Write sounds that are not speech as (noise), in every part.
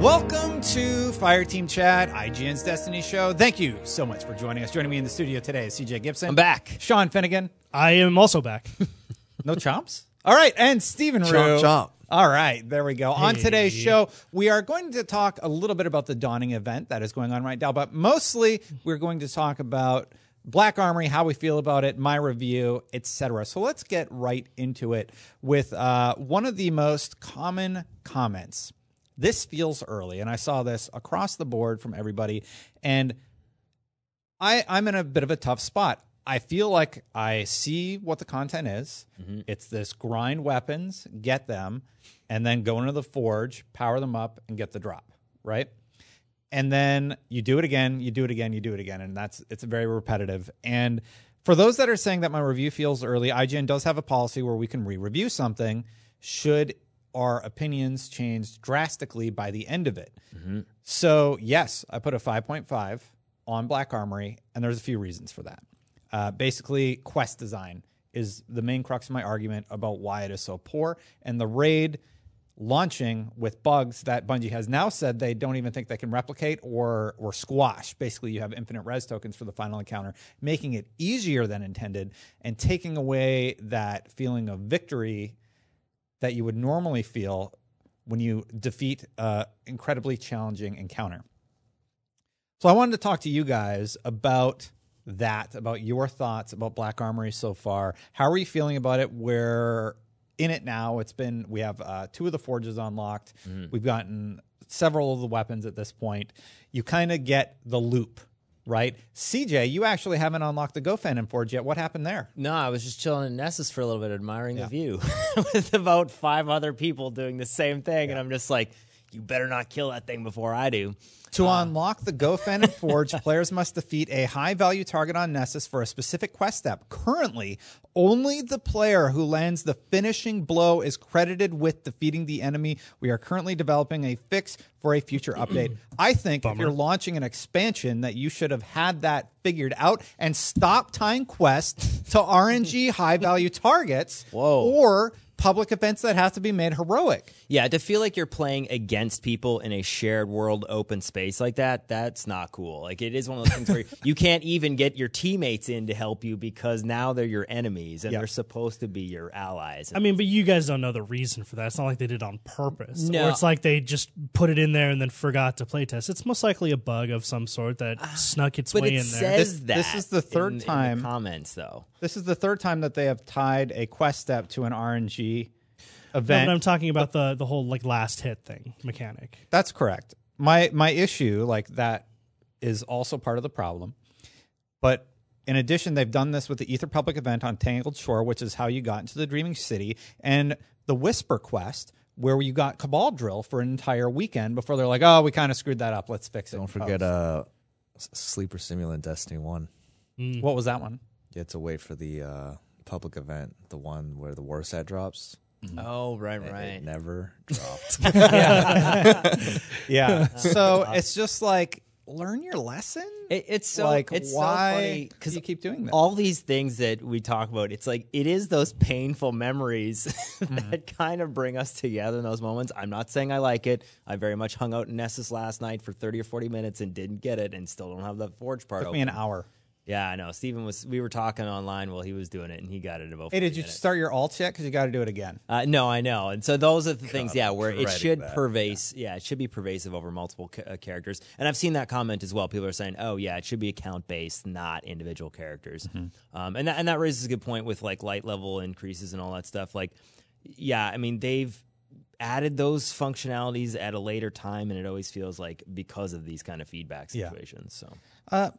Welcome to Fireteam Chat, IGN's Destiny Show. Thank you so much for joining us. Joining me in the studio today is CJ Gibson. I'm back. Sean Finnegan. I am also back. (laughs) No chomps? All right, and Stephen Rue. Chomp, chomp. All right, there we go. On today's show, we are going to talk a little bit about the dawning event that is going on right now, but mostly we're going to talk about Black Armory, how we feel about it, my review, etc. So let's get right into it with uh, one of the most common comments. This feels early, and I saw this across the board from everybody, and I, I'm in a bit of a tough spot. I feel like I see what the content is. Mm-hmm. It's this grind weapons, get them, and then go into the forge, power them up, and get the drop, right? And then you do it again, you do it again, you do it again, and that's it's very repetitive. And for those that are saying that my review feels early, IGN does have a policy where we can re-review something should our opinions changed drastically by the end of it. So yes, I put a 5.5 on Black Armory, and there's a few reasons for that. Uh, basically, quest design is the main crux of my argument about why it is so poor, and the raid launching with bugs that Bungie has now said they don't even think they can replicate or or squash. Basically, you have infinite res tokens for the final encounter, making it easier than intended and taking away that feeling of victory that you would normally feel when you defeat an incredibly challenging encounter. So I wanted to talk to you guys about that, about your thoughts about Black Armory so far. How are you feeling about it? We're in it now. It's been we have uh, two of the forges unlocked. We've gotten several of the weapons at this point. You kind of get the loop, right? CJ, you actually haven't unlocked the Gofannon Forge yet. What happened there? No, I was just chilling in Nessus for a little bit, admiring the view (laughs) with about five other people doing the same thing. And I'm just like, you better not kill that thing before I do. To um, unlock the Gofannon Forge, (laughs) players must defeat a high value target on Nessus for a specific quest step. Currently, only the player who lands the finishing blow is credited with defeating the enemy. We are currently developing a fix for a future (clears throat) update. I think if you're launching an expansion that you should have had that figured out and stop tying quests to RNG (laughs) high value targets Whoa. or public events that have to be made heroic. Yeah, to feel like you're playing against people in a shared world open space like that, that's not cool. Like it is one of those things where (laughs) you can't even get your teammates in to help you because now they're your enemies and Yeah. they're supposed to be your allies. I mean, but you guys don't know the reason for that. It's not like they did it on purpose. No. Or it's like they just put it in there and then forgot to playtest. It's most likely a bug of some sort that ah, snuck its but way it in there. says This- that. this is the third in- in the time- comments though. This is the third time that they have tied a quest step to an RNG No, event. but I'm talking about the the whole like last hit thing mechanic. That's correct. My my issue, like that, is also part of the problem. But in addition, they've done this with the Ether Public event on Tangled Shore, which is how you got into the Dreaming City, and the Whisper quest, where you got Cabal Drill for an entire weekend before they're like, "Oh, we kind of screwed that up. Let's fix it." Don't forget uh, Sleeper Simulant Destiny 1. what was that one? You have to wait for the uh, public event, the one where the Warsat drops. Oh, right, and right. It never (laughs) dropped. Yeah. (laughs) so it's just like learn your lesson. It, it's so like it's why so funny because you keep doing that. all these things that we talk about, it's like it is those painful memories (laughs) Mm-hmm. that kind of bring us together in those moments. I'm not saying I like it. I very much hung out in Nessus last night for 30 or 40 minutes and didn't get it, and still don't have the forge part. took me an hour. Yeah, I know. Steven was. We were talking online while he was doing it, and he got it in about. Hey, did you minutes. start your alt yet? Because you got to do it again. Uh, no, I know, and so those are the things, yeah, where it should that. pervase, yeah. it should be pervasive over multiple ca- uh, characters. And I've seen that comment as well. People are saying, "Oh, yeah, it should be account based, not individual characters." Um, and that and that raises a good point with like light level increases and all that stuff. Like, yeah, I mean they've added those functionalities at a later time, and it always feels like because of these kind of feedback Yeah. situations. So Uh,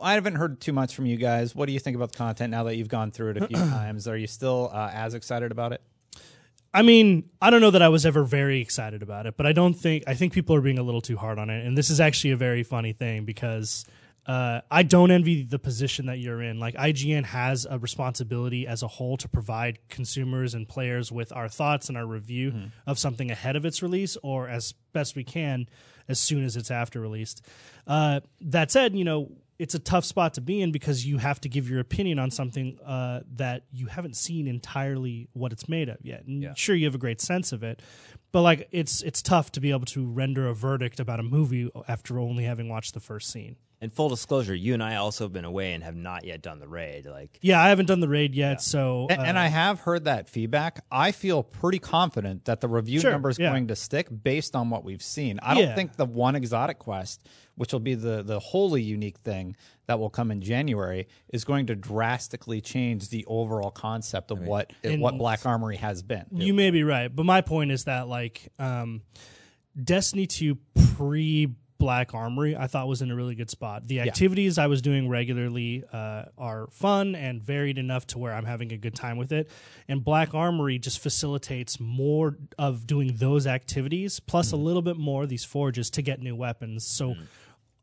I haven't heard too much from you guys. What do you think about the content now that you've gone through it a few (clears throat) times? Are you still uh, as excited about it? I mean, I don't know that I was ever very excited about it, but I don't think I think people are being a little too hard on it. And this is actually a very funny thing because uh, I don't envy the position that you're in. Like IGN has a responsibility as a whole to provide consumers and players with our thoughts and our review of something ahead of its release, or as best we can as soon as it's after released. Uh, that said, you know it's a tough spot to be in because you have to give your opinion on something uh, that you haven't seen entirely what it's made of yet. And Sure, you have a great sense of it, but like it's it's tough to be able to render a verdict about a movie after only having watched the first scene. And full disclosure, you and I also have been away and have not yet done the raid. Like, Yeah, I haven't done the raid yet, so And, uh, and I have heard that feedback. I feel pretty confident that the review Sure, number is yeah. going to stick based on what we've seen. I don't Yeah. think the one exotic quest, which will be the the wholly unique thing that will come in January, is going to drastically change the overall concept of what what Black Armory has been. You may be right, but my point is that like um, Destiny 2 pre Black Armory, I thought was in a really good spot. The activities I was doing regularly uh, are fun and varied enough to where I'm having a good time with it. And Black Armory just facilitates more of doing those activities, plus a little bit more these forges to get new weapons. So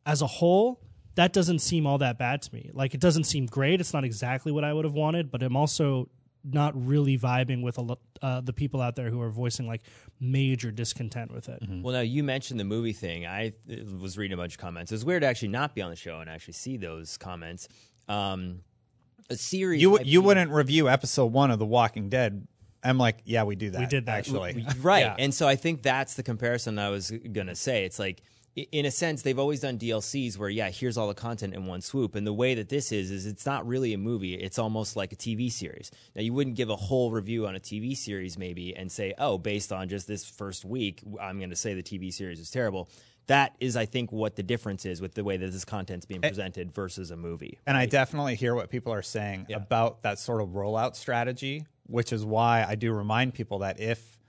as a whole, that doesn't seem all that bad to me. Like it doesn't seem great. It's not exactly what I would have wanted, but I'm also not really vibing with a lo- uh, the people out there who are voicing like major discontent with it. well, now you mentioned the movie thing. I uh, was reading a bunch of comments. It was weird to actually not be on the show and actually see those comments. Um, a series. You you mean- wouldn't review episode one of The Walking Dead. I'm like, yeah, we do that. We did that. actually. right Yeah. and so i think that's the comparison i was gonna say it's like i- in a sense they've always done dlcs where yeah here's all the content in one swoop. And the way that this is is it's not really a movie. It's almost like a tv series. Now you wouldn't give a whole review on a tv series maybe and say oh based on just this first week i'm gonna say the tv series is terrible. That is i think what the difference is with the way that this content's being presented versus a movie. And I definitely hear what people are saying about that sort of rollout strategy, which is why I do remind people that if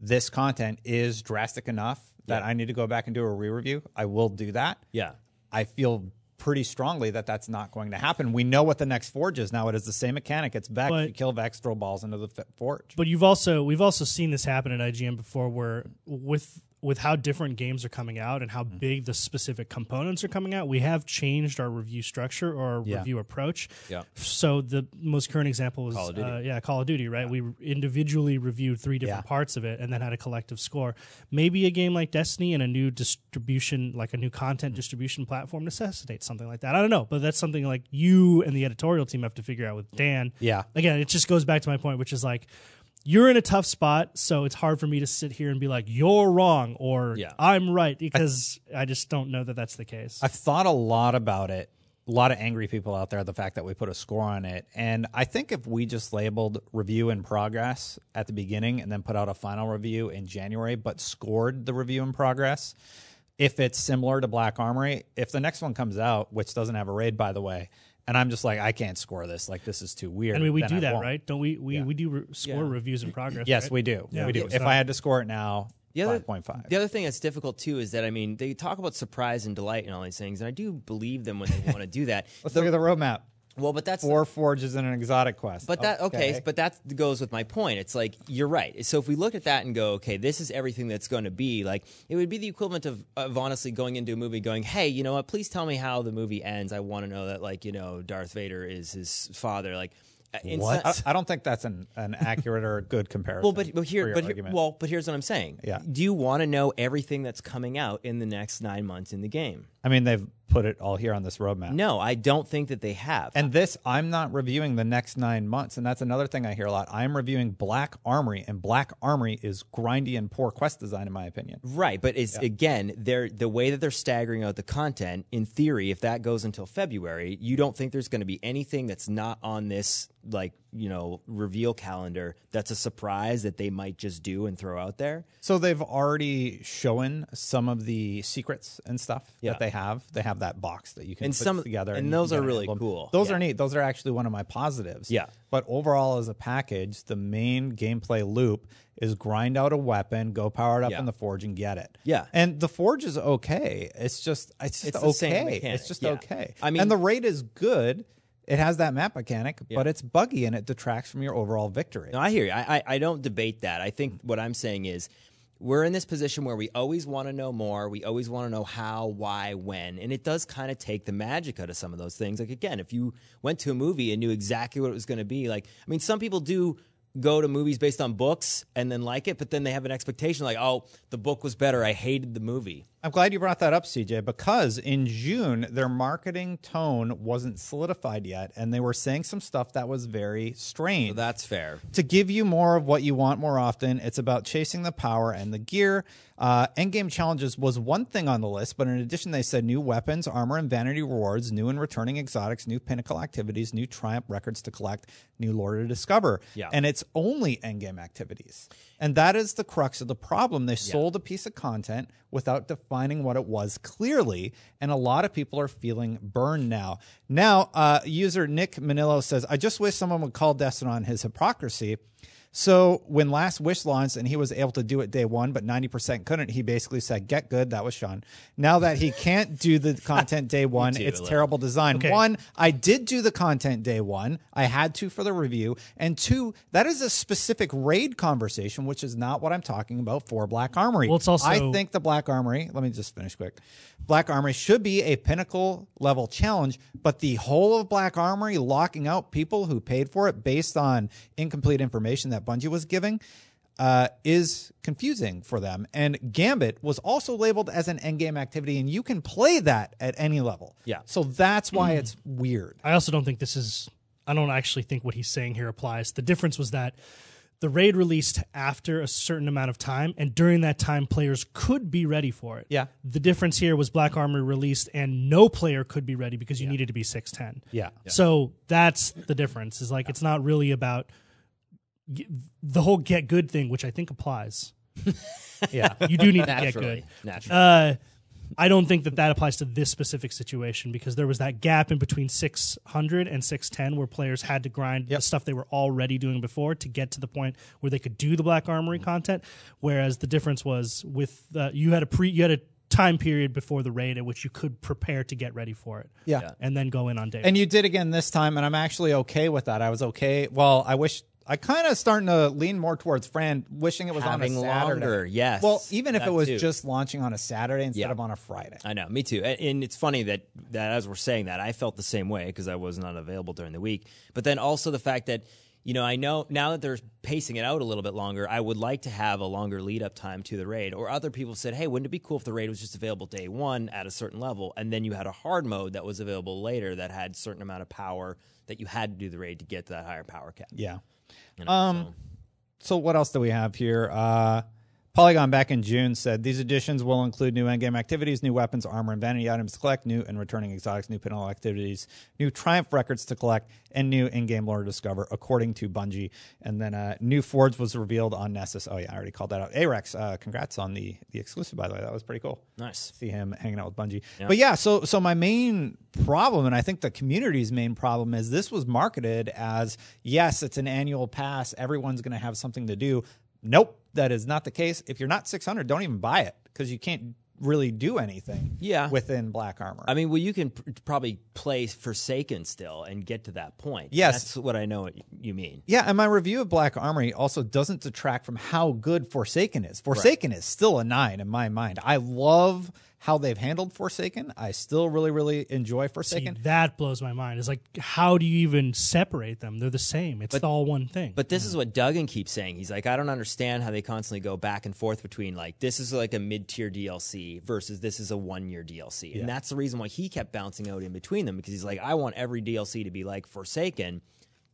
this content is drastic enough that I need to go back and do a re review, I will do that. yeah I feel pretty strongly that that's not going to happen. We know what the next forge is now. It is the same mechanic. It's Vex. But- you kill Vex, throw balls into the forge. But you've also we've also seen this happen at IGN before, where with with how different games are coming out and how Mm-hmm. big the specific components are coming out, we have changed our review structure or our Yeah. review approach. Yeah. So the most current example was Call of Duty. Uh, yeah, Call of Duty. Right. We individually reviewed three different Yeah. parts of it and then had a collective score. Maybe a game like Destiny and a new distribution, like a new content distribution platform, necessitates something like that. I don't know, but that's something like you and the editorial team have to figure out with Dan. Yeah. Again, it just goes back to my point, which is like you're in a tough spot, so it's hard for me to sit here and be like you're wrong or Yeah. I'm right because I, just don't know that that's the case. I've thought a lot about it. A lot of angry people out there, the fact that we put a score on it. And I think if we just labeled review in progress at the beginning and then put out a final review in January, but scored the review in progress, if it's similar to Black Armory, if the next one comes out, which doesn't have a raid, by the way, and I'm just like, I can't score this, like this is too weird. I mean, we then do I that, won't. right? Don't we? We we do re- score reviews in progress. Yes, right? we do. Yeah. We do. Yeah. If I had to score it now, The other, 5.5. the other thing that's difficult too is that I mean they talk about surprise and delight and all these things, and I do believe them when they want to do that. (laughs) Let's look at the roadmap. Well, but that's Four forges and an exotic quest. But that okay. but that goes with my point. It's like you're right. So if we look at that and go, okay, this is everything that's going to be like, it would be the equivalent of, of honestly going into a movie, going, hey, you know what? Please tell me how the movie ends. I want to know that, like, you know, Darth Vader is his father. Like, uh, in What? some- I, I don't think that's an, an accurate or good comparison. well, but but here, but here, well, but here's what I'm saying. Yeah. Do you want to know everything that's coming out in the next nine months in the game? I mean, they've put it all here on this roadmap. No, I don't think that they have. And this, I'm not reviewing the next nine months. And that's another thing I hear a lot. I'm reviewing Black Armory, and Black Armory is grindy and poor quest design, in my opinion. Right, but it's again, they're the way that they're staggering out the content. In theory, if that goes until February, you don't think there's going to be anything that's not on this like you know reveal calendar that's a surprise that they might just do and throw out there. So they've already shown some of the secrets and stuff Yeah. that they have. They have that box that you can And put some- together, and you those are really cool. Those Yeah. are neat. Those are actually one of my positives. Yeah. But overall, as a package, the main gameplay loop is grind out a weapon, go power it up Yeah. in the forge, and get it. Yeah. And the forge is okay. It's just it's just It's the same okay. It's just okay. I mean- and the rate is good. It has that map mechanic, but it's buggy and it detracts from your overall victory. No, I hear you. I, I, I don't debate that. I think what I'm saying is we're in this position where we always want to know more. We always want to know how, why, when. And it does kind of take the magic out of some of those things. Like, again, if you went to a movie and knew exactly what it was going to be, like, I mean, some people do go to movies based on books and then like it, but then they have an expectation like, oh, the book was better. I hated the movie. I'm glad you brought that up, CJ, because in June, their marketing tone wasn't solidified yet, and they were saying some stuff that was very strange. That's fair. to give you more of what you want more often. It's about chasing the power and the gear. Uh, endgame challenges was one thing on the list, but in addition, they said new weapons, armor, and vanity rewards, new and returning exotics, new pinnacle activities, new triumph records to collect, new lore to discover. Yeah. And it's only endgame activities. And that is the crux of the problem. They sold a piece of content without defining what it was clearly, and a lot of people are feeling burned now. Now, uh, user Nick Manillo says, I just wish someone would call Destin on his hypocrisy. So when Last Wish launched and he was able to do it day one, but 90% couldn't, he basically said, get good. That was Sean. Now that he (laughs) can't do the content day (laughs) one, it's terrible design. Okay. One, I did do the content day one. I had to for the review. And two, that is a specific raid conversation, which is not what I'm talking about for Black Armory. Well, it's also- I think the Black Armory, let me just finish quick. Black Armory should be a pinnacle level challenge, but the whole of Black Armory locking out people who paid for it based on incomplete information that Bungie was giving uh, is confusing for them. And Gambit was also labeled as an endgame activity, and you can play that at any level. Yeah. So that's why it's weird. I also don't think this is. I don't actually think what he's saying here applies. The difference was that the raid released after a certain amount of time, and during that time, players could be ready for it. Yeah. The difference here was Black Armor released, and no player could be ready because you needed to be six ten. Yeah. So that's the difference. Is like it's not really about g- the whole get good thing, which I think applies. (laughs) Yeah. You do need to get good. Naturally. Uh, I don't think that that applies to this specific situation because there was that gap in between 600 and 610 where players had to grind the stuff they were already doing before to get to the point where they could do the Black Armory content. Whereas the difference was with uh, you had a pre you had a time period before the raid at which you could prepare to get ready for it. Yeah. and then go in on day. And you did again this time, and I'm actually okay with that. I was okay. Well, I wish I kind of starting to lean more towards Fran, wishing it was Having on a Saturday. longer, yes. Well, even if it was too. just launching on a Saturday instead Yeah. of on a Friday. I know, me too. And, and it's funny that that as we're saying that, I felt the same way because I was not available during the week. But then also the fact that you know I know now that they're pacing it out a little bit longer, I would like to have a longer lead up time to the raid. Or other people said, hey, wouldn't it be cool if the raid was just available day one at a certain level, and then you had a hard mode that was available later that had certain amount of power that you had to do the raid to get to that higher power cap. Yeah. You know, Um, so. So what else do we have here? Uh, Polygon back in June said these additions will include new endgame activities, new weapons, armor, and vanity items to collect, new and returning exotics, new pinnacle activities, new triumph records to collect, and new in-game lore to discover, according to Bungie. And then uh, new Fords was revealed on Nessus. Oh yeah, I already called that out. Arex, uh, congrats on the the exclusive by the way. That was pretty cool. Nice. See him hanging out with Bungie. But yeah, so so my main problem, and I think the community's main problem, is this was marketed as yes, it's an annual pass. Everyone's going to have something to do. Nope, that is not the case. If you're not 600, don't even buy it because you can't really do anything. Yeah. within Black Armor. I mean, well, you can pr- probably play Forsaken still and get to that point. Yes. that's what I know what you mean. Yeah, and my review of Black Armory also doesn't detract from how good Forsaken is. Forsaken is still a nine in my mind. I love how they've handled Forsaken. I still really, really enjoy See, Forsaken. that blows my mind. It's like, how do you even separate them? They're the same. It's all one thing. But this is what Duggan keeps saying. He's like, I don't understand how they constantly go back and forth between like this is like a mid tier DLC versus this is a one year DLC, and that's the reason why he kept bouncing out in between them because he's like, I want every DLC to be like Forsaken.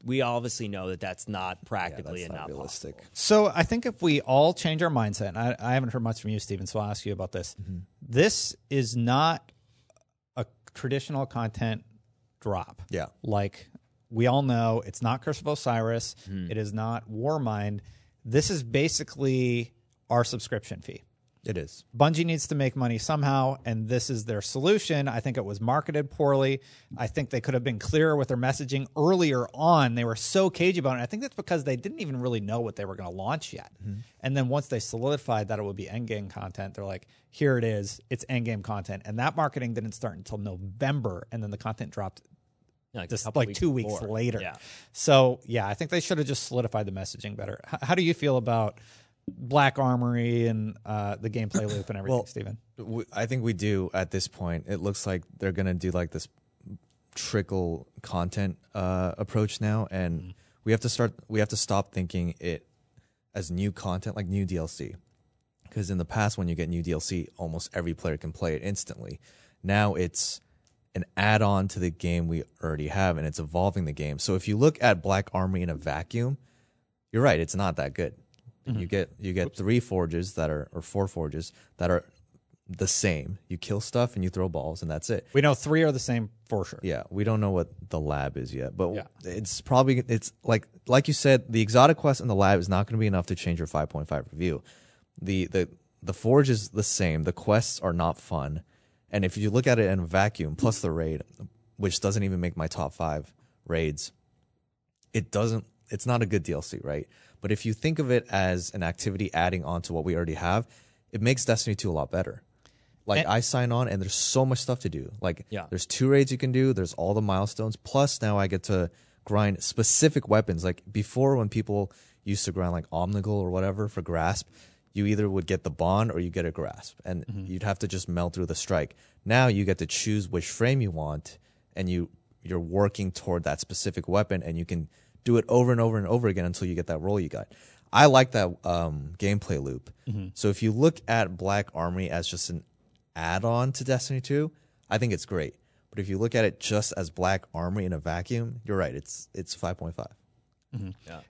We obviously know that that's not practically that's and not not realistic. possible. So I think if we all change our mindset, and I, I haven't heard much from you, Stephen, so I'll ask you about this. Mm-hmm. This is not a traditional content drop. Yeah. Like we all know, it's not Curse of Osiris. Mm-hmm. It is not Warmind. This is basically our subscription fee. It is. Bungie needs to make money somehow, and this is their solution. I think it was marketed poorly. I think they could have been clearer with their messaging earlier on. They were so cagey about it. I think that's because they didn't even really know what they were going to launch yet. Mm-hmm. And then once they solidified that it would be endgame content, they're like, here it is. It's endgame content. And that marketing didn't start until November, and then the content dropped Like, a just couple like two weeks before. later. Yeah. So yeah, I think they should have just solidified the messaging better. H- how do you feel about Black Armory and uh, the gameplay loop and everything, Well, Steven? We, I think we do at this point. It looks like they're gonna do like this trickle content uh, approach now, and we have to start. We have to stop thinking it as new content, like new DLC. Because in the past, when you get new DLC, almost every player can play it instantly. Now it's an add-on to the game we already have, and it's evolving the game. So if you look at Black Armory in a vacuum, you're right. It's not that good. You mm-hmm. get you get three forges that are or four forges that are the same. You kill stuff and you throw balls, and that's it. We know three are the same for sure. Yeah, we don't know what the lab is yet, but Yeah. it's probably it's like like you said, the exotic quest in the lab is not going to be enough to change your 5.5 review. The the the forge is the same. The quests are not fun, and if you look at it in a vacuum, plus the raid, which doesn't even make my top five raids, it doesn't. It's not a good DLC, right? But if you think of it as an activity adding on to what we already have, it makes Destiny 2 a lot better. Like And- I sign on and there's so much stuff to do. Like Yeah. there's two raids you can do, there's all the milestones, plus now I get to grind specific weapons. Like before when people used to grind like Omnigul or whatever for grasp, you either would get the bond or you get a grasp. And mm-hmm. you'd have to just melt through the strike. Now you get to choose which frame you want and you you're working toward that specific weapon and you can do it over and over and over again until you get that roll you got. I like that um, gameplay loop. So if you look at Black Armory as just an add-on to Destiny 2, I think it's great. But if you look at it just as Black Armory in a vacuum, you're right. It's it's 5.5.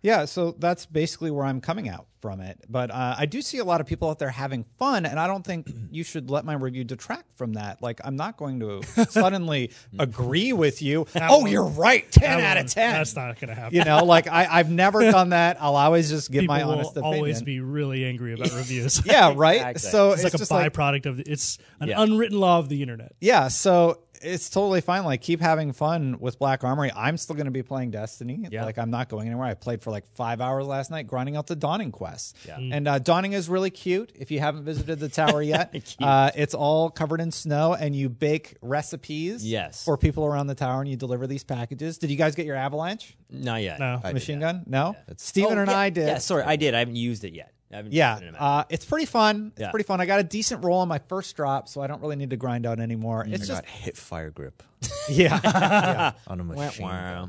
Yeah, so that's basically where I'm coming out from it. But uh, I do see a lot of people out there having fun, and I don't think (clears throat) you should let my review detract from that. Like, I'm not going to (laughs) suddenly agree with you. oh, one- you're right, ten out one- of ten. That's not going to happen. You know, like I, I've never (laughs) done that. I'll always just give People my will honest opinion. always be really angry about (laughs) reviews. yeah, right. Exactly. So it's, it's, like a just like byproduct of it's an Yeah. unwritten law of the internet. yeah. So it's totally fine. Like keep having fun with Black Armory. I'm still going to be playing Destiny. Yeah. Like I'm not going anywhere. I played for like five hours last night grinding out the Dawning quest. Yeah. And uh, Dawning is really cute. If you haven't visited the tower (laughs) yet, uh, it's all covered in snow, and you bake recipes. Yes. For people around the tower, and you deliver these packages. Did you guys get your avalanche Not yet. No. machine gun? No. Steven Oh, and yeah, I did. Yeah, sorry, I did. I haven't used it yet. I haven't Yeah, it in a uh, it's pretty fun. It's Yeah. pretty fun. I got a decent roll on my first drop, so I don't really need to grind out anymore. It's I just got hip fire grip (laughs) yeah, (laughs) yeah. on a Wah, machine. wah.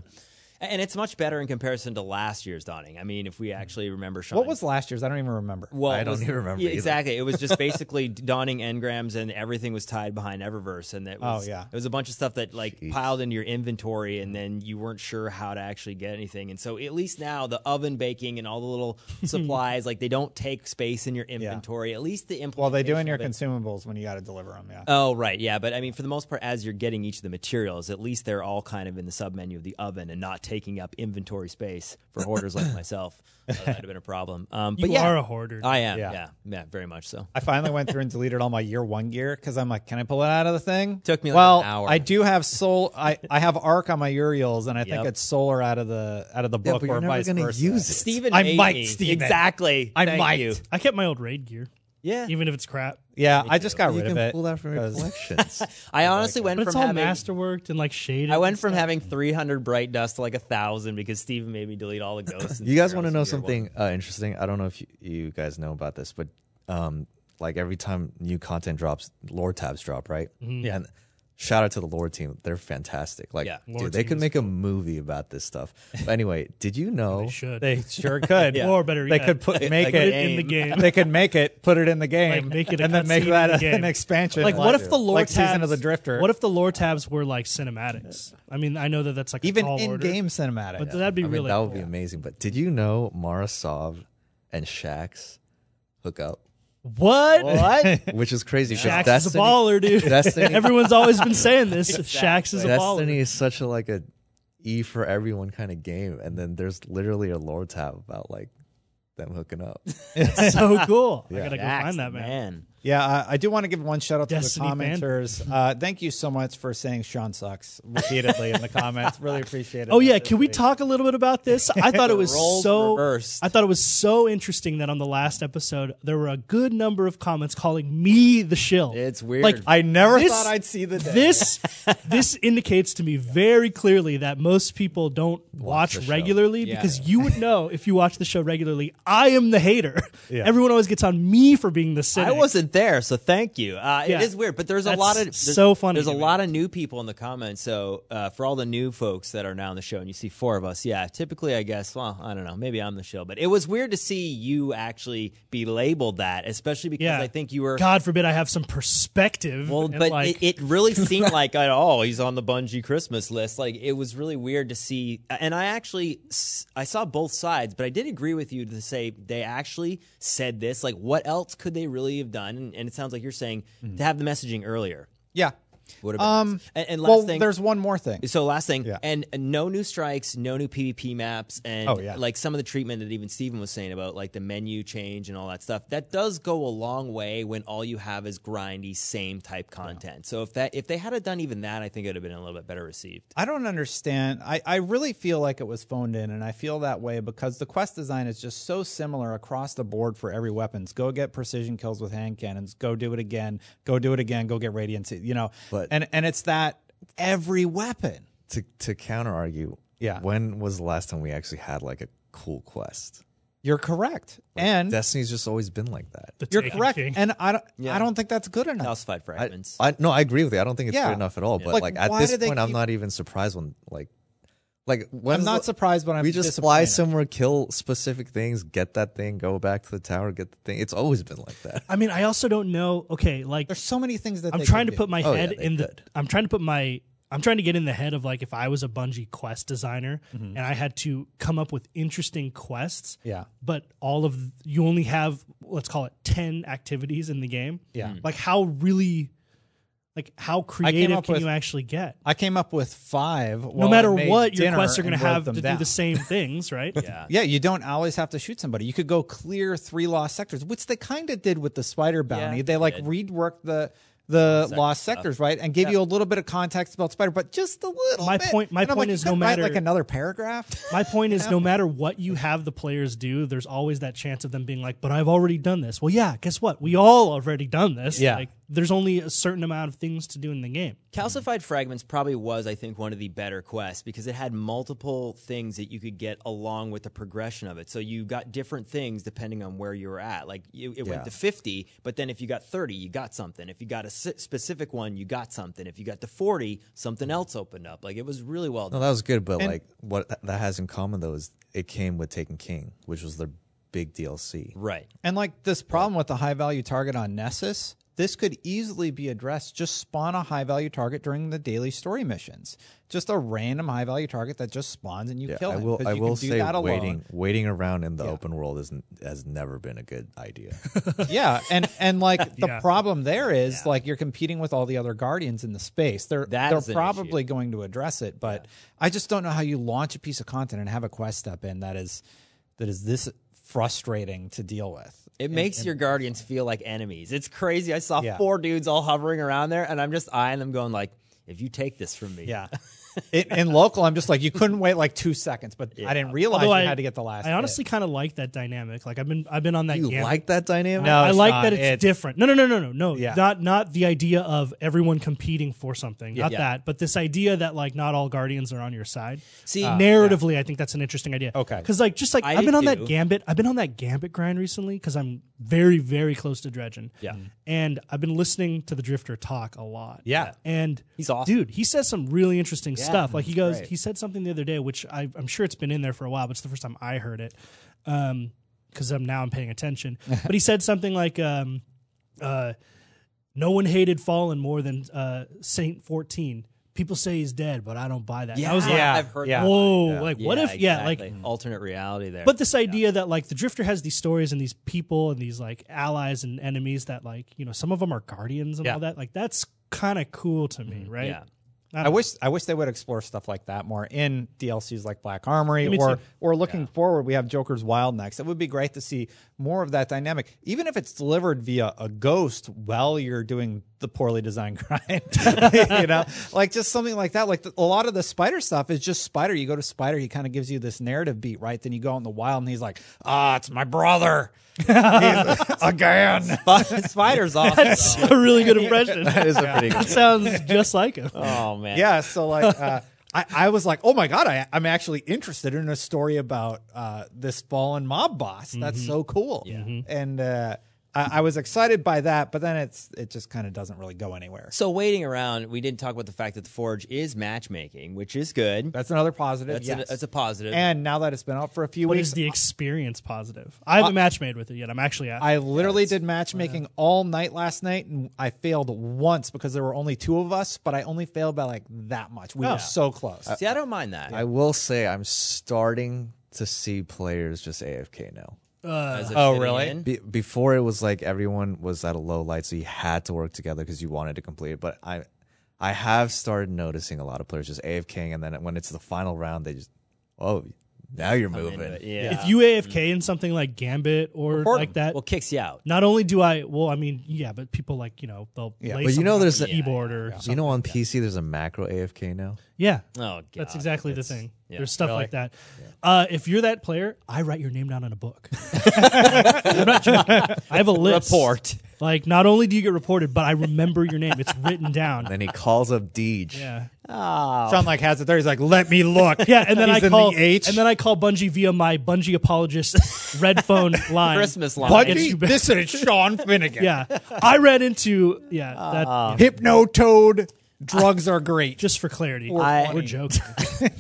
And it's much better in comparison to last year's dawning. I mean, if we hmm. actually remember, Sean, What was last year's? I don't even remember. Well, I don't was- even remember yeah, exactly. It was just (laughs) basically dawning engrams, and everything was tied behind Eververse, and it oh, was, Oh, yeah. it was a bunch of stuff that like piled into your inventory, and hmm. then you weren't sure how to actually get anything. And so, at least now, the oven baking and all the little (laughs) supplies, like they don't take space in your inventory. At least the implementation. Well, they do in your consumables when you got to deliver them. Yeah. Oh, right. Yeah. But I mean, for the most part, as you're getting each of the materials, at least they're all kind of in the submenu of the oven and not taking up inventory space for hoarders like (coughs) myself. Uh, that'd have been a problem. Um, but You yeah, are a hoarder. I am. Yeah. Yeah. yeah. very much so. I finally went through and deleted all my year one gear because I'm like, can I pull it out of the thing? Took me like well, an hour. I do have soul. I, I have arc on my Uriels, and I think Yep. it's solar out of the out of the Yeah, book but or you're never vice gonna versa. use it. Steven I might, me. Steven. Exactly. I Thank might. you. I kept my old raid gear, Yeah. even if it's crap. Yeah, I just got You rid can of it. pull that from your 'cause- collections. (laughs) I honestly went But from it's all having. masterworked and like shaded. I went and from stuff. having 300 bright dust to like a thousand because Steven made me delete all the ghosts. and (clears throat) you guys want to know in year something uh, interesting? I don't know if you, you guys know about this, but um, like every time new content drops, lore tabs drop, right? Yeah. And shout out to the lore team; they're fantastic. Like, Yeah. Dude, they could is make a movie about this stuff. But anyway, did you know? They should. They sure (laughs) could. Yeah. Or better They yet, could put make like it, in the game. They could make it, put it in the game, Like, make it and then make that the (laughs) an expansion. like what if the lore like tabs, season of the Drifter? What if the lore tabs were like cinematics? I mean, I know that that's like even tall order, in-game cinematic? but that'd be I mean, really that would cool. be amazing. But did you know Marasov and Shaxx hook up? What? what? (laughs) Which is crazy. 'cause Shaxx is a Destiny- baller, dude. (laughs) Destiny- Everyone's always been saying this. (laughs) Shaxx is a baller. Destiny is such a like a E for everyone kind of game, and then there's literally a lore tab about like them hooking up. It's so cool. I Yeah. gotta go Jax, find that man. Yeah, uh, I do want to give one shout out to Destiny the commenters. (laughs) Uh, thank you so much for saying Sean sucks repeatedly in the comments. Really appreciate it. Oh yeah, can we talk a little bit about this? I thought it (laughs) was so reversed. I thought it was so interesting that on the last episode there were a good number of comments calling me the shill. It's weird. Like I never This- thought I'd see the day. this (laughs) this indicates to me very clearly that most people don't watch show. regularly Yeah. because you would know if you watch the show regularly. I am the hater. Yeah. Everyone always gets on me for being the cynic. I wasn't there, so thank you. Uh, Yeah. It is weird, but there's a lot of there's, so funny There's a lot of new people in the comments. So uh, for all the new folks that are now on the show, and you see four of us, yeah. Typically, I guess. Well, I don't know. Maybe I'm the show, but it was weird to see you actually be labeled that, especially because Yeah. I think you were. God forbid I have some perspective. Well, but like, it, it really (laughs) seemed like oh, he's on the Bungie Christmas list. Like it was really weird to see. And I actually I saw both sides, but I did agree with you to say they actually said this. Like, what else could they really have done? And, and it sounds like you're saying to mm. have the messaging earlier. Yeah. Would have been Um. nice. and, and last well, thing, there's one more thing. so last thing, Yeah. and and no new strikes, no new PvP maps, and Oh, yeah. like some of the treatment that even Steven was saying about like the menu change and all that stuff. That does go a long way when all you have is grindy, same type content. So if that if they had done even that, I think it would have been a little bit better received. I don't understand. I, I really feel like it was phoned in, and I feel that way because the quest design is just so similar across the board for every weapons. Go get precision kills with hand cannons. Go do it again. Go do it again. Go get radiance. You know, But- and and it's that every weapon. to to counter argue, Yeah. When was the last time we actually had like a cool quest? You're correct, and Destiny's just always been like that. the you're Taken correct, King. and I don't. Yeah. I don't think that's good enough. Calcified I, fragments. I no, I agree with you. I don't think it's Yeah. good enough at all. But Like, like, at this do they point, I'm not even surprised when like like when I'm not surprised, but I'm we just fly somewhere, kill specific things, get that thing, go back to the tower, get the thing. It's always been like that. I mean, I also don't know. Okay, like There's so many things that I'm they trying could to do. put my Oh, yeah, head they in the. could. I'm trying to put my. I'm trying to get in the head of like if I was a Bungie quest designer Mm-hmm. and I had to come up with interesting quests. Yeah. But all of you only have let's call it ten activities in the game. Yeah. Like how really, like how creative up can with- you actually get? I came up with five. No matter what, your quests are going to have to down. do the same (laughs) things, right? yeah. Yeah, you don't always have to shoot somebody. You could go clear three lost sectors, which they kind of did with the spider bounty. Yeah, they like they reworked the the sector lost stuff. sectors, right, and gave you a little bit of context about spider, but just a little. My bit. point- my And point like, is you no write, matter- like another paragraph. (laughs) My point is, no matter what you have the players do, there's always that chance of them being like, "But I've already done this." Well, yeah, guess what? We all already done this. Yeah. Like, there's only a certain amount of things to do in the game. Calcified Fragments probably was, I think, one of the better quests because it had multiple things that you could get along with the progression of it. So you got different things depending on where you were at. Like you, it went to 50, but then if you got 30, you got something. If you got a s- specific one, you got something. If you got to 40, something else opened up. Like it was really well No, that was good, but And- like what that has in common though is it came with Taken King, which was their big DLC. Right. And like this problem with the high value target on Nessus, this could easily be addressed. Just spawn a high value target during the daily story missions. Just a random high value target that just spawns and you Yeah, kill I it. will. 'Cause I you will can do say that alone. waiting waiting around in the open world is has never been a good idea. (laughs) yeah, and and like (laughs) the Yeah. problem there is like you're competing with all the other guardians in the space. They're That they're is an probably going to address it, but I just don't know how you launch a piece of content and have a quest step in that is that is this frustrating to deal with. It makes your guardians feel like enemies. It's crazy. I saw Yeah. four dudes all hovering around there, and I'm just eyeing them, going like, "If you take this from me, Yeah. (laughs) (laughs) It, in local, I'm just like you couldn't wait like two seconds, but I didn't realize Although you I had to get the last. I honestly kind of like that dynamic. Like I've been, I've been on that. you gambit. like that dynamic? No, I like not. that it's, It's- different. No, no, no, no, no, no. Yeah. Not not the idea of everyone competing for something. Not Yeah. that, but this idea that like not all guardians are on your side. See, uh, narratively, I think that's an interesting idea. Okay. because like just like I I have do been on that gambit. I've been on that gambit grind recently because I'm very very close to dredging. Yeah. and I've been listening to the Drifter talk a lot. Yeah. and He's awesome. dude. He says some really interesting stuff. Like he goes, great. he said something the other day, which I, I'm sure it's been in there for a while, but it's the first time I heard it. Um, because I'm now I'm paying attention. (laughs) but he said something like, um, uh, "No one hated Fallen more than uh, Saint 14. People say he's dead, but I don't buy that." And I was like, Yeah. I've heard. Yeah. that. "Whoa!" Like, what if? Yeah, like alternate reality there. but this idea that like the drifter has these stories and these people and these like allies and enemies that like you know some of them are guardians and Yeah. all that like that's kind of cool to me right yeah. I wish I wish they would explore stuff like that more in DLCs like Black Armory Me or too. or looking forward we have Joker's Wild next. It would be great to see more of that dynamic, even if it's delivered via a ghost while you're doing the poorly designed (laughs) grind. (laughs) you know, like just something like that. Like the, a lot of the Spider stuff is just Spider. You go to Spider, he kind of gives you this narrative beat, right? Then you go out in the wild, and he's like, "Ah, it's my brother." (laughs) Again. Spider's awesome. that's a really good impression That is a pretty good. sounds just like him oh man. yeah so like uh, I, I was like oh my god I, i'm actually interested in a story about uh, this fallen mob boss that's so cool yeah and uh, I, I was excited by that, but then it's it just kind of doesn't really go anywhere. So waiting around, we didn't talk about the fact that the Forge is matchmaking, which is good. That's another positive. That's, yes. a, that's a positive. and now that it's been out for a few What weeks, is the experience positive? I haven't match made with it yet. I'm actually at. I literally did matchmaking all night last night, and I failed once because there were only two of us. But I only failed by like that much. We Oh. were so close. See, I don't mind that. I will say I'm starting to see players just AFK now. Uh, as a Oh, really? Be- before it was like everyone was at a low light, so you had to work together because you wanted to complete it. But I, I have started noticing a lot of players just AFKing, and then when it's the final round, they just, oh, now you're Into moving. it, Yeah. if you AFK in something like Gambit or Report like that, well, kicks you out. not only do I, well, I mean, yeah, but people like you know they'll Yeah. lay But you something know on there's the a- keyboard or You know, on PC, there's a macro AFK now. yeah, Oh, God. that's exactly the thing. yeah. There's stuff Really? like that. Uh, if you're that player, I write your name down in a book. (laughs) I'm not joking. I have a list. report. Like, not only do you get reported, but I remember your name. It's written down. (laughs) Then he calls up Deej. Yeah. Oh. Sean like has it there. He's like, let me look. (laughs) Yeah, and then He's I in call the H. and then I call Bungie via my Bungie apologist (laughs) red phone (laughs) line. Christmas line. Bungie, Gets you back. this is Sean Finnegan. Yeah, I ran into yeah. That Ah. yeah. Hypnotoad. Drugs are great. just for clarity, I- we're joking.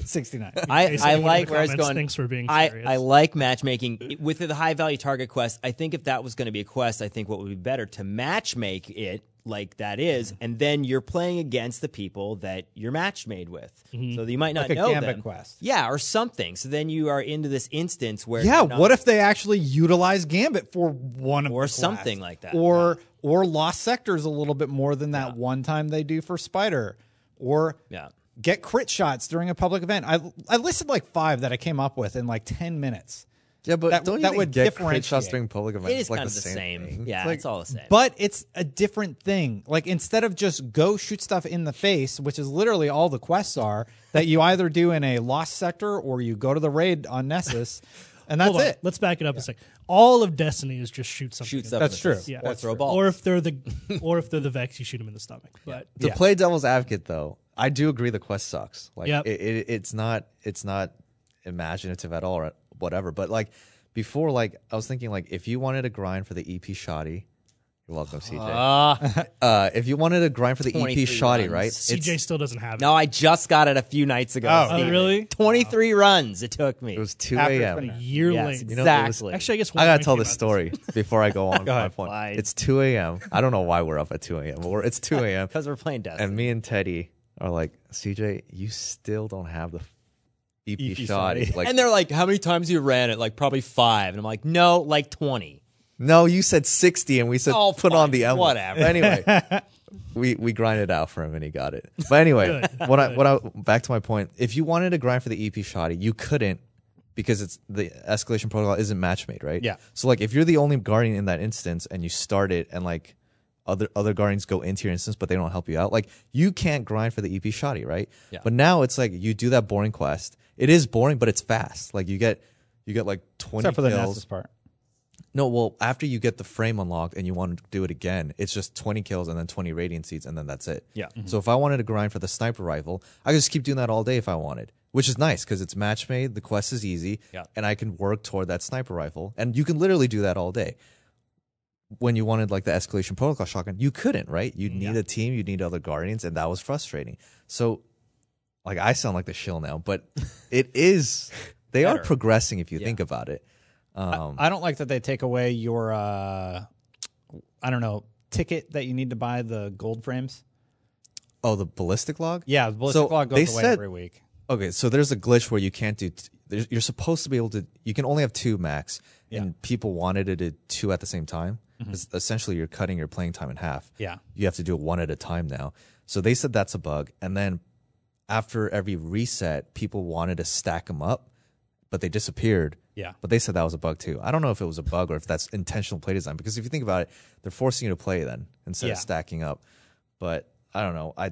Sixty nine. I, I like the where I was comments going. thinks we're being I, serious. I like matchmaking with the high value target quest. I think if that was going to be a quest, I think what would be better to match make it like that is, and then you're playing against the people that you're match made with. Mm-hmm. So you might not Like a know Gambit them. quest. Yeah, or something. So then you are into this instance where Yeah, not- what if they actually utilize Gambit for one of Or something like that. or or Lost Sectors a little bit more than that one time they do for Spider, or Yeah. get crit shots during a public event. I I listed like five that I came up with in like ten minutes. Yeah, but That- don't you that think would get crit shots differentiate. during public events It is like kind the of the same? same. Yeah, It's like, it's all the same. But it's a different thing. Like instead of just go shoot stuff in the face, which is literally all the quests are, that you either do in a lost sector or you go to the raid on Nessus, (laughs) and that's it. let's back it up a sec. All of Destiny is just shoot something. Shoots in up the That's true. Yeah. or That's throw a true. ball. Or if they're the (laughs) or if they're the Vex, you shoot them in the stomach. But to Yeah. play devil's advocate though i do agree the quest sucks like Yep. it, it, it's not it's not imaginative at all or whatever but like before like i was thinking like if you wanted to grind for the ep shoddy you're welcome cj Ah. (laughs) uh if you wanted to grind for the ep 23 shoddy runs. right CJ It's- still doesn't have it. no, I just got it a few nights ago. Oh, Oh, really? 23 runs it took me. it was 2 After it's a.m a year Yes, late. You know, it was- exactly. Actually, I guess I gotta tell came the out story before I go (laughs) on with my ahead. point. Why? It's 2 a.m. I don't know why we're up at 2 a.m. but we're, it's 2 (laughs) a.m. because we're playing Destiny. and me and Teddy are like, CJ, you still don't have the EP, EP shoddy. shoddy. (laughs) Like, and they're like, "How many times you ran it?" Like probably five. And I'm like, "No, like 20." no, you said 60, and we said Oh, put fine. on the emblem. Whatever. But anyway, (laughs) we we grinded out for him, and he got it. But anyway, what I what I back to my point. If you wanted to grind for the EP shoddy, you couldn't because it's the escalation protocol isn't match made, right? Yeah. So like, if you're the only guardian in that instance, and you start it, and like other other guardians go into your instance, but they don't help you out. Like you can't grind for the EP shoddy, right? Yeah. But now it's like you do that boring quest. It is boring, but it's fast. Like you get you get like twenty Except for the kills. Nessus part. No, well, after you get the frame unlocked and you want to do it again, it's just 20 kills and then 20 radiant seeds and then that's it. Yeah. Mm-hmm. So if I wanted to grind for the sniper rifle, I could just keep doing that all day if I wanted, which is nice because it's match made, the quest is easy, Yeah. and I can work toward that sniper rifle. And you can literally do that all day. When you wanted like the escalation protocol shotgun, you couldn't, right? You'd mm, need a team, you'd need other guardians, and that was frustrating. So, like, I sound like the shill now, but it is, (laughs) they are Better. progressing if you think about it. Um, I don't like that they take away your, uh, I don't know, ticket that you need to buy the gold frames. oh, the ballistic log? Yeah, the ballistic So log they goes away said- every week. Okay, so there's a glitch where you can't do. T- there's- you're supposed to be able to. You can only have two max, and people wanted it at two at the same time. 'Cause Essentially, you're cutting your playing time in half. Yeah. you have to do it one at a time now. So they said that's a bug, and then after every reset, people wanted to stack them up, but they disappeared. Yeah. But they said that was a bug too. I don't know if it was a bug or if that's intentional play design. Because if you think about it, they're forcing you to play then instead Yeah. of stacking up. But I don't know. I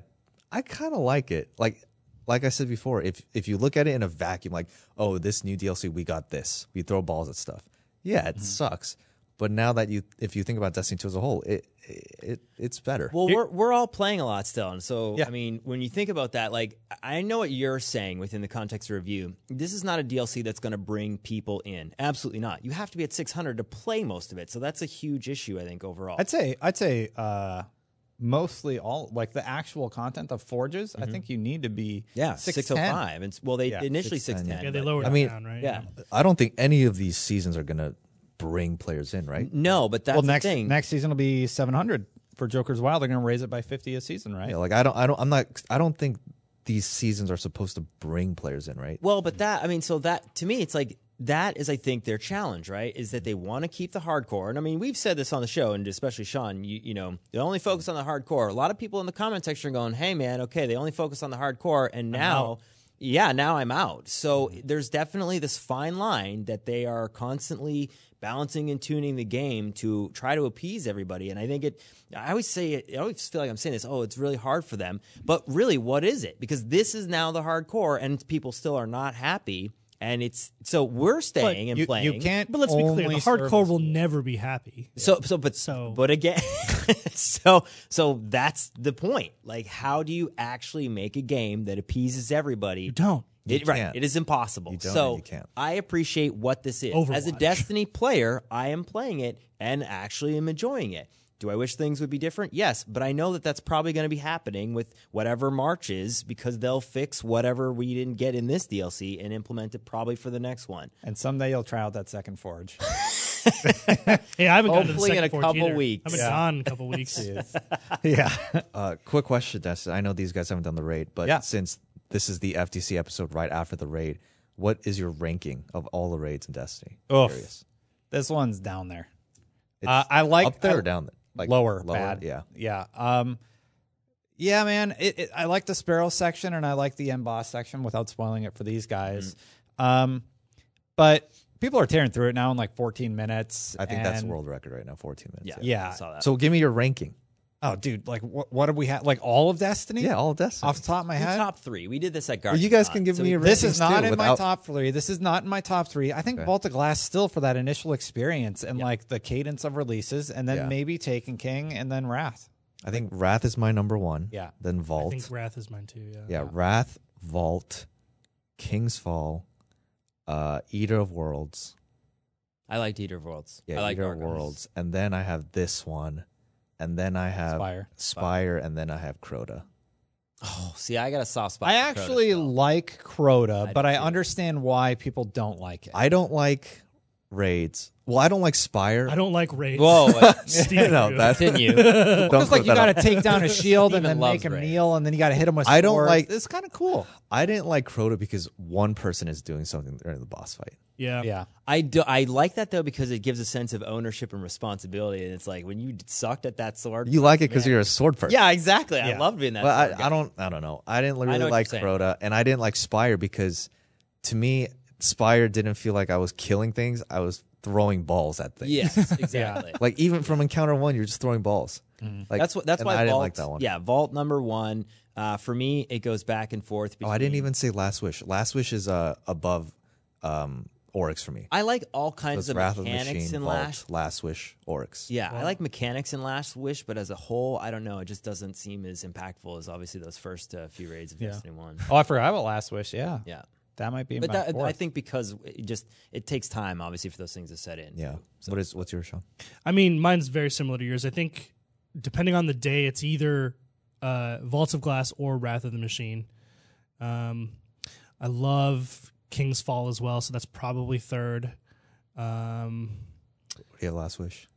I kind of like it. Like like I said before, if if you look at it in a vacuum, like oh this new DLC we got this, we throw balls at stuff. Yeah, Mm-hmm. it sucks. But now that you, if you think about Destiny 2 as a whole, it, it it's better. Well, we're we're all playing a lot still, and so Yeah. I mean, when you think about that, like I know what you're saying within the context of review. This is not a DLC that's going to bring people in. Absolutely not. You have to be at 600 to play most of it, so that's a huge issue, I think, overall. I'd say I'd say uh, mostly all like the actual content of Forges. I think you need to be yeah, 610. 605, and well, they Yeah, initially 610, 610. Yeah, they but- lowered I it mean, down, right? Yeah. I don't think any of these seasons are gonna bring players in, right? No, but that's well, the next thing. next season will be 700 for Joker's Wild. They're going to raise it by 50 a season, right? Yeah, like I don't, I don't, I'm not, I don't think these seasons are supposed to bring players in, right? Well, but that I mean, so that to me, it's like that is, I think, their challenge, right? Is that they want to keep the hardcore, and I mean, we've said this on the show, and especially Sean, you you know, they only focus on the hardcore. A lot of people in the comment section are going, "Hey, man, okay, they only focus on the hardcore," and now. Yeah, now I'm out. So hmm. there's definitely this fine line that they are constantly balancing and tuning the game to try to appease everybody. And I think it, I always say it, I always feel like I'm saying this, oh, it's really hard for them. But really, what is it? Because this is now the hardcore and people still are not happy. And it's, so we're staying and you, playing. you can't. But let's be clear: the hardcore as- will never be happy. So so but So- but again (laughs) so so that's the point. Like how do you actually make a game that appeases everybody? You don't. It, right. It is impossible. You don't so you can't. I appreciate what this is. As a Destiny player, I am playing it and actually am enjoying it. Do I wish things would be different? Yes, but I know that that's probably going to be happening with whatever March is because they'll fix whatever we didn't get in this DLC and implement it probably for the next one. And someday you'll try out that second Forge. (laughs) Hey, I haven't gotten to the Hopefully in second a Forge couple either. weeks. I've been Yeah. gone a (laughs) couple weeks. (laughs) yeah. Uh, quick question, Destin. I know these guys haven't done the raid, but Yeah. since this is the FTC episode right after the raid, what is your ranking of all the raids in Destiny? Oof. Curious. This one's down there. It's Uh, I like up there I- or down there? Like lower, lower, bad. yeah. yeah. Um, yeah, man. It, it, I like the Sparrow section and I like the emboss section without spoiling it for these guys. Mm. Um, but people are tearing through it now in like 14 minutes. I think that's and- world record right now, 14 minutes. Yeah. I saw that. So give me your ranking. Oh, dude, like what? What do we have? Like all of Destiny? Yeah, all of Destiny. Off the top of my Do head. top three. We did this at Well, Guardian. you guys can give so me we- a This is not too, in my top three. This is not in my top three. I think Okay. Vault of Glass still for that initial experience and like the cadence of releases, and then Yeah. maybe Taken King and then Wrath. I think Wrath is my number one. Yeah. Then Vault. I think Wrath is mine too. Yeah. yeah, Wrath, Vault, King's Fall, uh, Eater of Worlds. I liked Eater of Worlds. Yeah, I like Eater of Dark Ones. Worlds. And then I have this one. And then I have Spire. Spire, and then I have Crota. Oh, see, I got a soft spot. I for Crota actually still. like Crota, I but do I too. understand why people don't like it. I don't like raids. Well, I don't like Spire. I don't like Raid. Whoa, (laughs) Steve, no, (laughs) you. that continue. don't It's like put you that got up. to take down a (laughs) shield and Steven then loves make him raids. kneel, and then you got to hit him with. Sword. I don't swords. like- It's kind of cool. I didn't like Crota because one person is doing something during the boss fight. yeah. Yeah, I do. I like that though because it gives a sense of ownership and responsibility, and it's like when you sucked at that sword. You like it because you're a sword person. yeah, exactly. I Yeah. loved being that. Well, sword I, guy. I don't. I don't know. I didn't really what like you're saying. Crota, and I didn't like Spire because, to me, Spire didn't feel like I was killing things. I was throwing balls at things. Yes, (laughs) exactly. Like even from Encounter One, you're just throwing balls. Like that's what. That's why I didn't Vault, like that one. Yeah, Vault number one. Uh, for me, it goes back and forth. Oh, I didn't even say Last Wish. Last Wish is uh above um Oryx for me. I like all kinds it's of Wrath of the mechanics Machine, in Vault, Last. Last Wish, Oryx. Yeah, I like mechanics in Last Wish, but as a whole, I don't know. It just doesn't seem as impactful as obviously those first uh, few raids of Yeah. Destiny One. Oh, I forgot about Last Wish. Yeah, Yeah, that might be. but my that, I think because it just it takes time, obviously, for those things to set in. Yeah. what is what's yours, Sean? I mean, mine's very similar to yours. I think depending on the day, it's either uh, Vaults of Glass or Wrath of the Machine. Um, I love King's Fall as well, so that's probably third. Um, What do you have Last Wish?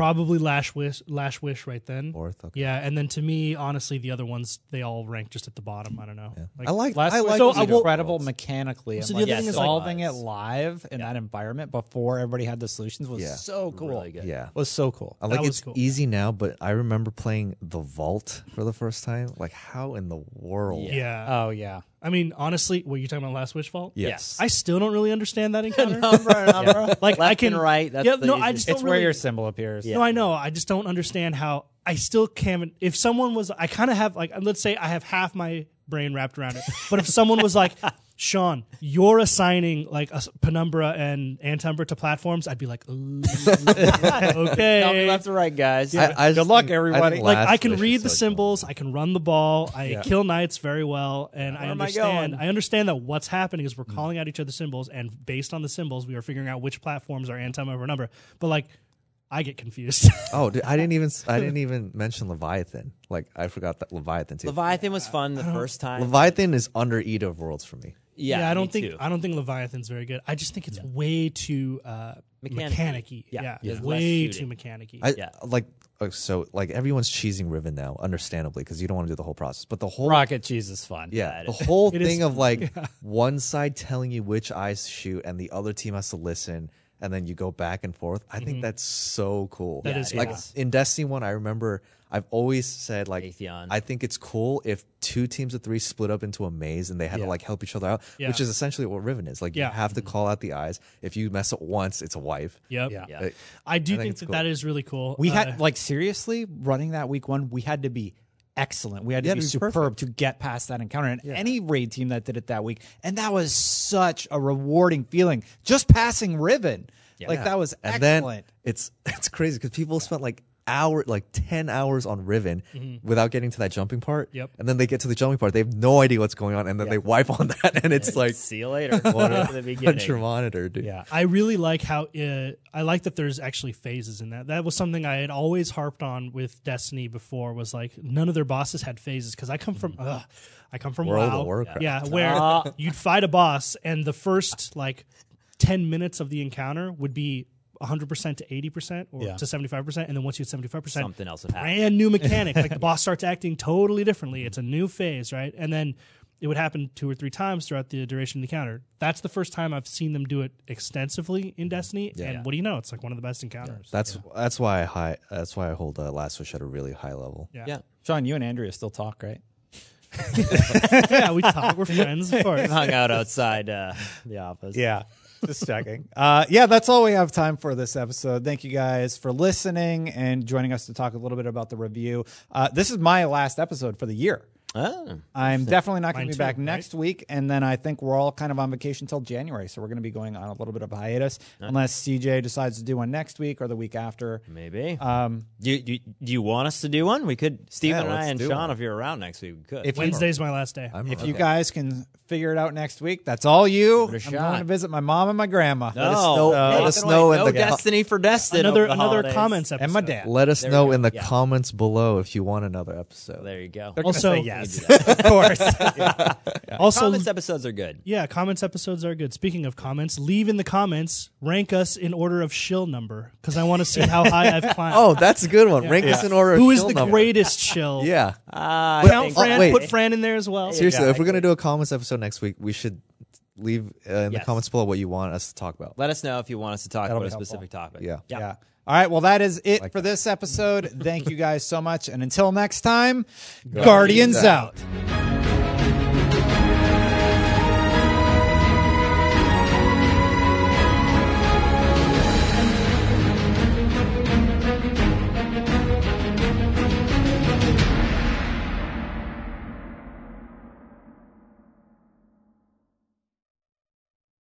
Probably Lash Wish, Lash Wish right then. Fourth. Okay. Yeah, and then to me, honestly, the other ones they all rank just at the bottom. I don't know. Yeah. Like, I like. Last I Wish like. So was I will- incredible mechanically. and So the like, other thing is, like- solving it live in that environment before everybody had the solutions was Yeah. so cool. Really good. Yeah. Was so cool. I like it's cool. easy now, but I remember playing the Vault for the first time. Like, how in the world? yeah. Oh yeah. I mean, honestly, what you talking about Last Wish Vault? Yes. I still don't really understand that (laughs) encounter. number, number. Like I can and right. That's yeah, the no, I easiest- just It's don't where really, your symbol appears. No, I know. I just don't understand how. I still can't. If someone was, I kind of have like, let's say I have half my brain wrapped around it. But if someone was like, Sean, you're assigning like a Penumbra and Antumbra to platforms, I'd be like, Ooh, (laughs) okay. Tell me that's right, guys. I, I Good luck, think- I everybody. think like I can read the so symbols, I can run the ball, I Yeah. kill knights very well, and I Where I understand. going? I, understand that what's happening is we're mm. calling out each other symbols, and based on the symbols, we are figuring out which platforms are Antumbra or number. But like, I get confused. (laughs) Oh, dude, I didn't even I didn't even mention Leviathan. Like I forgot that Leviathan too. Leviathan was fun the first time. Leviathan is under Eater of Worlds for me. yeah, I don't me think too. I don't think Leviathan's very good. I just think it's way too uh, Mechanic-y. mechanic-y. Yeah. Yeah, There's less way shooting. too mechanic I Yeah. like uh, so like everyone's cheesing Riven now, understandably, because you don't want to do the whole process. But the whole Rocket cheese is fun. yeah, it the is. whole (laughs) It is thing of like (laughs) one side telling you which eyes to shoot and the other team has to listen and then you go back and forth. I think that's so cool. Mm-hmm. That is like cool. in Destiny One. I remember I've always said like Atheon. I think it's cool if two teams of three split up into a maze and they had Yeah. to like help each other out, Yeah. which is essentially what Riven is. Like Yeah. you have to call out the eyes. If you mess up once, it's a wife. Yep. Yeah. Yeah. I do I think think, it's that cool. that is really cool. We Uh, had like seriously running that week one. We had to be excellent. We had to Yeah, be to be superb perfect. to get past that encounter. And any raid team that did it that week, and that was such a rewarding feeling. Just passing Riven, like that was and excellent. then it's (laughs) it's crazy because people spent like hour like 10 hours on riven without getting to that jumping part Yep. and then they get to the jumping part they have no idea what's going on and then they wipe on that and it's (laughs) like See you later. (laughs) what Back to the (laughs) a beginning. punch your monitor dude yeah, I really like how uh, I like that there's actually phases in that. That was something I had always harped on with Destiny before. Was like none of their bosses had phases because I come from ugh, I come from World of Warcraft. Yeah, where Ah. you'd fight a boss and the first like ten minutes of the encounter would be 100% to 80% or Yeah. to 75% and then once you hit 75% Something else would happen. brand new mechanic. like (laughs) the boss starts acting totally differently. It's a new phase, right? And then it would happen two or three times throughout the duration of the encounter. That's the first time I've seen them do it extensively in Destiny. And what do you know? It's like one of the best encounters. that's that's why i high that's why i hold uh, last wish at a really high level Yeah. Yeah. Sean, you and Andrea still talk, right? (laughs) (laughs) yeah, we talk. We're friends, of course. Hung out outside uh, the office. Yeah. Just checking. Uh, yeah, that's all we have time for this episode. Thank you guys for listening and joining us to talk a little bit about the review. Uh, this is my last episode for the year. Oh. I'm definitely not going to be too, back right? next week, and then I think we're all kind of on vacation till January, so we're going to be going on a little bit of a hiatus, unless CJ decides to do one next week or the week after. Maybe. Um, do, you, do, do you want us to do one? We could. Steven and I and Sean, one. if you're around next week, we could. if you, Wednesday's my last day. I'm, if you guys can figure it out next week, that's all you. Give it a I'm shot. going to visit my mom and my grandma. no, us know- no, let us know in no the Destiny for Destin. another the another holidays. comments episode. and my dad. let us There know in the Yeah. comments below if you want another episode There you go. They're Also- say yes, (laughs) of course. (laughs) Also, Comments episodes are good. yeah, comments episodes are good. Speaking of comments, leave in the comments, rank us in order of shill number because I want to see how high I've climbed. (laughs) oh that's a good one rank us in order of Who is shill the number. greatest shill? yeah Uh, Count Fran. wait. Put Fran in there as well. seriously Yeah, if we're gonna do a comments episode next week we should leave uh, in the comments below what you want us to talk about Let us know if you want us to talk That'll about a helpful. specific topic. yeah Yeah. All right. Well, that is it for this episode. Thank you guys so much. And until next time, Guardians, out.